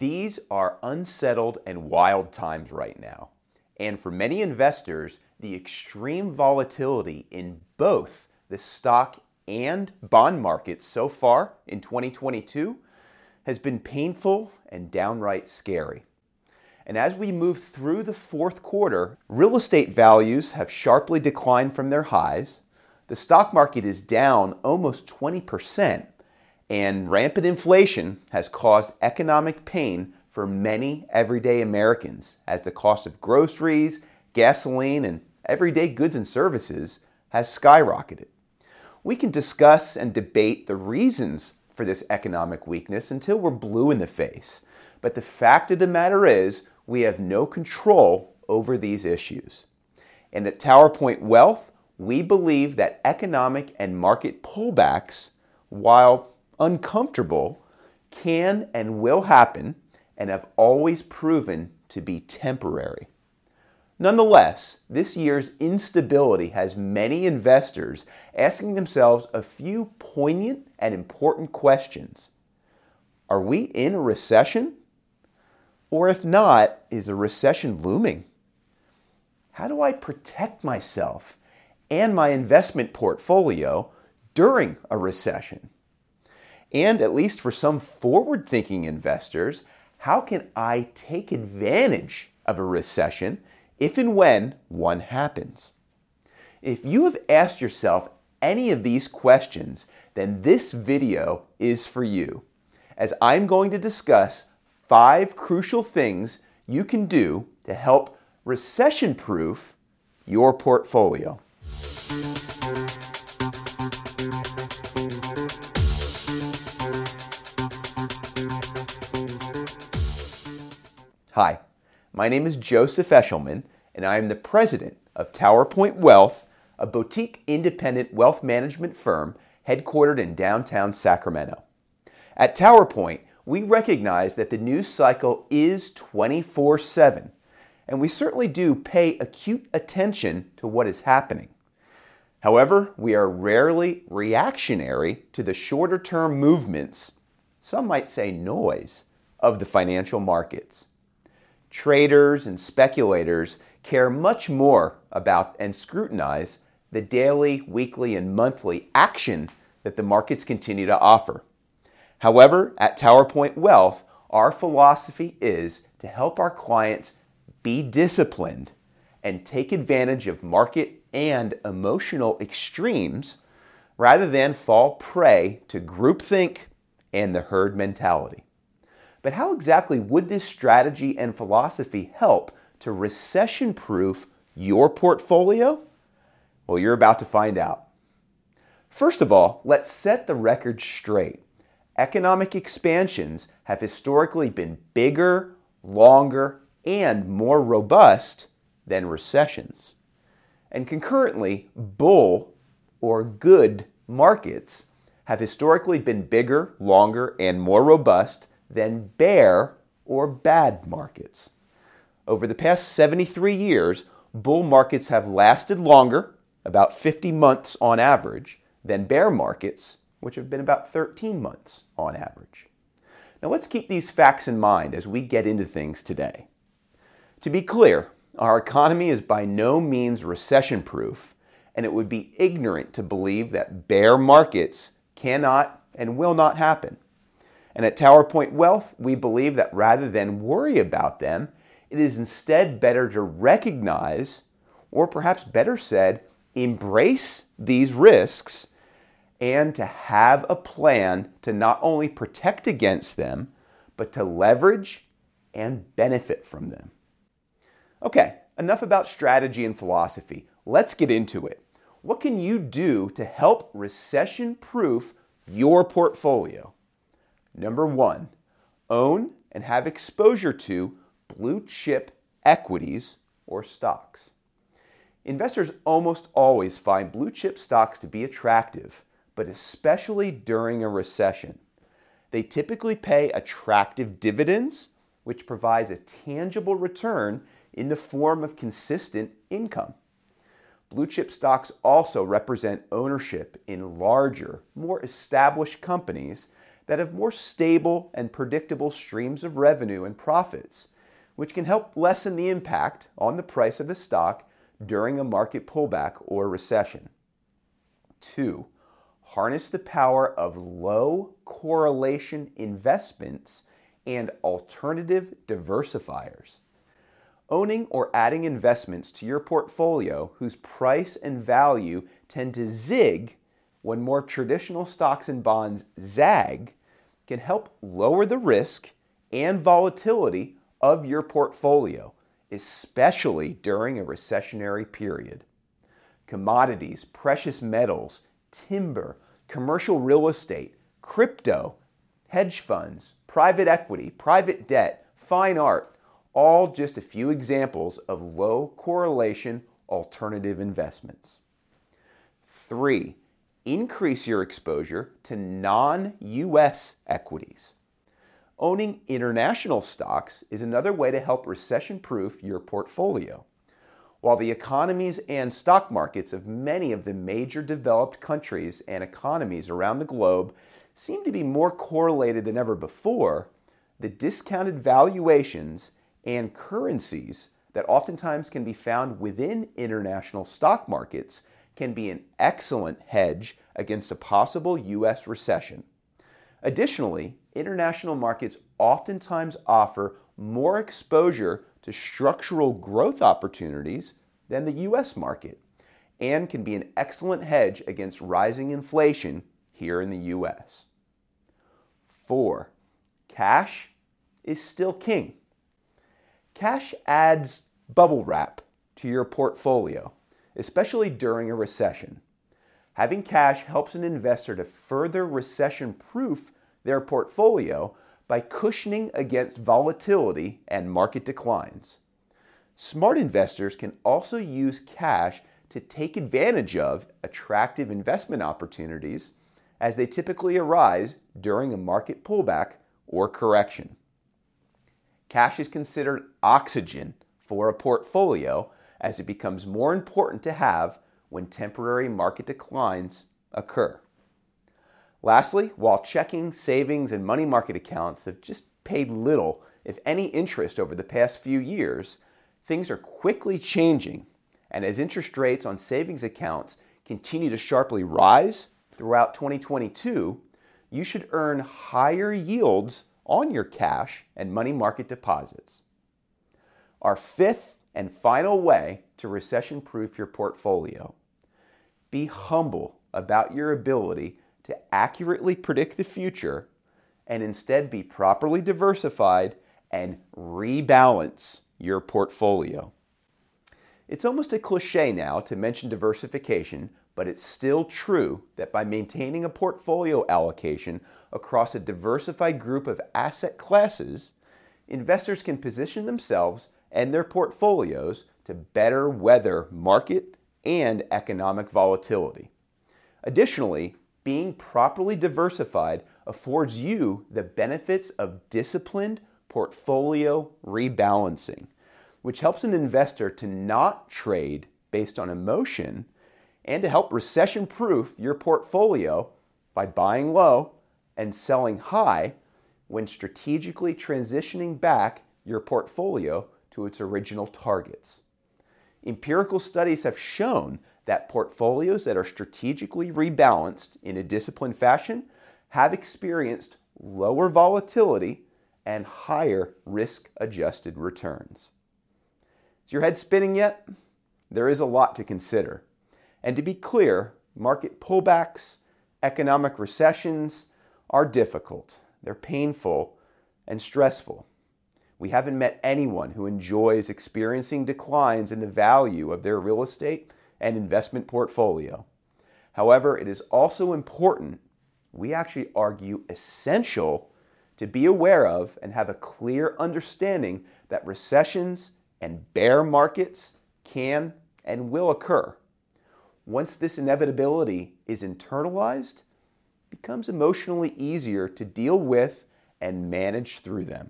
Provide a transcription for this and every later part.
These are unsettled and wild times right now. And for many investors, the extreme volatility in both the stock and bond markets so far in 2022 has been painful and downright scary. And as we move through the fourth quarter, real estate values have sharply declined from their highs. The stock market is down almost 20%, and rampant inflation has caused economic pain for many everyday Americans as the cost of groceries, gasoline, and everyday goods and services has skyrocketed. We can discuss and debate the reasons for this economic weakness until we're blue in the face. But the fact of the matter is, we have no control over these issues. And at TowerPoint Wealth, we believe that economic and market pullbacks, while uncomfortable, can and will happen and have always proven to be temporary. Nonetheless, this year's instability has many investors asking themselves a few poignant and important questions. Are we in a recession? Or if not, is a recession looming? How do I protect myself and my investment portfolio during a recession? And at least for some forward thinking investors, how can I take advantage of a recession if and when one happens? If you have asked yourself any of these questions, then this video is for you, as I'm going to discuss five crucial things you can do to help recession proof your portfolio. Hi, my name is Joseph Eschleman, and I am the president of TowerPoint Wealth, a boutique independent wealth management firm headquartered in downtown Sacramento. At TowerPoint, we recognize that the news cycle is 24 7, and we certainly do pay acute attention to what is happening. However, we are rarely reactionary to the shorter term movements, some might say noise, of the financial markets traders and speculators care much more about and scrutinize the daily, weekly, and monthly action that the markets continue to offer. However, at TowerPoint Wealth, our philosophy is to help our clients be disciplined and take advantage of market and emotional extremes rather than fall prey to groupthink and the herd mentality. But how exactly would this strategy and philosophy help to recession proof your portfolio? Well, you're about to find out. First of all, let's set the record straight. Economic expansions have historically been bigger, longer, and more robust than recessions. And concurrently, bull or good markets have historically been bigger, longer, and more robust than bear or bad markets. Over the past 73 years, bull markets have lasted longer, about 50 months on average, than bear markets, which have been about 13 months on average. Now let's keep these facts in mind as we get into things today. To be clear, our economy is by no means recession proof, and it would be ignorant to believe that bear markets cannot and will not happen. And at TowerPoint Wealth, we believe that rather than worry about them, it is instead better to recognize, or perhaps better said, embrace these risks and to have a plan to not only protect against them, but to leverage and benefit from them. Okay, enough about strategy and philosophy. Let's get into it. What can you do to help recession proof your portfolio? Number one, own and have exposure to blue chip equities or stocks. Investors almost always find blue chip stocks to be attractive, but especially during a recession. They typically pay attractive dividends, which provides a tangible return in the form of consistent income. Blue chip stocks also represent ownership in larger, more established companies that have more stable and predictable streams of revenue and profits, which can help lessen the impact on the price of a stock during a market pullback or recession. Two, harness the power of low correlation investments and alternative diversifiers. Owning or adding investments to your portfolio whose price and value tend to zig when more traditional stocks and bonds zag can help lower the risk and volatility of your portfolio, especially during a recessionary period. Commodities, precious metals, timber, commercial real estate, crypto, hedge funds, private equity, private debt, fine art, all just a few examples of low correlation alternative investments. Three, increase your exposure to non US equities. Owning international stocks is another way to help recession proof your portfolio. While the economies and stock markets of many of the major developed countries and economies around the globe seem to be more correlated than ever before, the discounted valuations and currencies that oftentimes can be found within international stock markets can be an excellent hedge against a possible U.S. recession. Additionally, international markets oftentimes offer more exposure to structural growth opportunities than the US market and can be an excellent hedge against rising inflation here in the US. Four, cash is still king. Cash adds bubble wrap to your portfolio, especially during a recession. Having cash helps an investor to further recession proof their portfolio by cushioning against volatility and market declines. Smart investors can also use cash to take advantage of attractive investment opportunities as they typically arise during a market pullback or correction. Cash is considered oxygen for a portfolio as it becomes more important to have when temporary market declines occur. Lastly, while checking, savings, and money market accounts have just paid little, if any, interest over the past few years, things are quickly changing. And as interest rates on savings accounts continue to sharply rise throughout 2022, you should earn higher yields on your cash and money market deposits. Our fifth and final way to recession proof your portfolio be humble about your ability to accurately predict the future and instead be properly diversified and rebalance your portfolio. It's almost a cliche now to mention diversification, but it's still true that by maintaining a portfolio allocation across a diversified group of asset classes, investors can position themselves and their portfolios to better weather market and economic volatility. Additionally, being properly diversified affords you the benefits of disciplined portfolio rebalancing, which helps an investor to not trade based on emotion and to help recession proof your portfolio by buying low and selling high when strategically transitioning back your portfolio to its original targets. Empirical studies have shown that portfolios that are strategically rebalanced in a disciplined fashion have experienced lower volatility and higher risk adjusted returns. Is your head spinning yet? There is a lot to consider. And to be clear, market pullbacks, economic recessions are difficult, they're painful and stressful. We haven't met anyone who enjoys experiencing declines in the value of their real estate and investment portfolio. However, it is also important, we actually argue essential, to be aware of and have a clear understanding that recessions and bear markets can and will occur. Once this inevitability is internalized, it becomes emotionally easier to deal with and manage through them.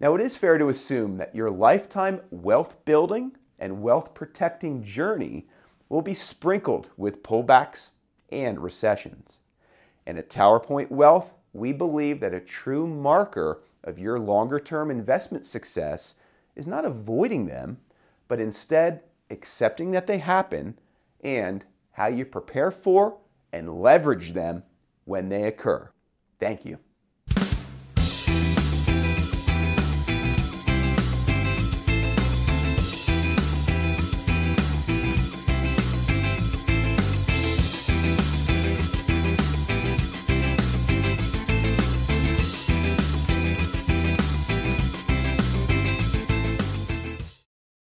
Now, it is fair to assume that your lifetime wealth building and wealth protecting journey will be sprinkled with pullbacks and recessions. And at TowerPoint Wealth, we believe that a true marker of your longer term investment success is not avoiding them, but instead accepting that they happen and how you prepare for and leverage them when they occur. Thank you.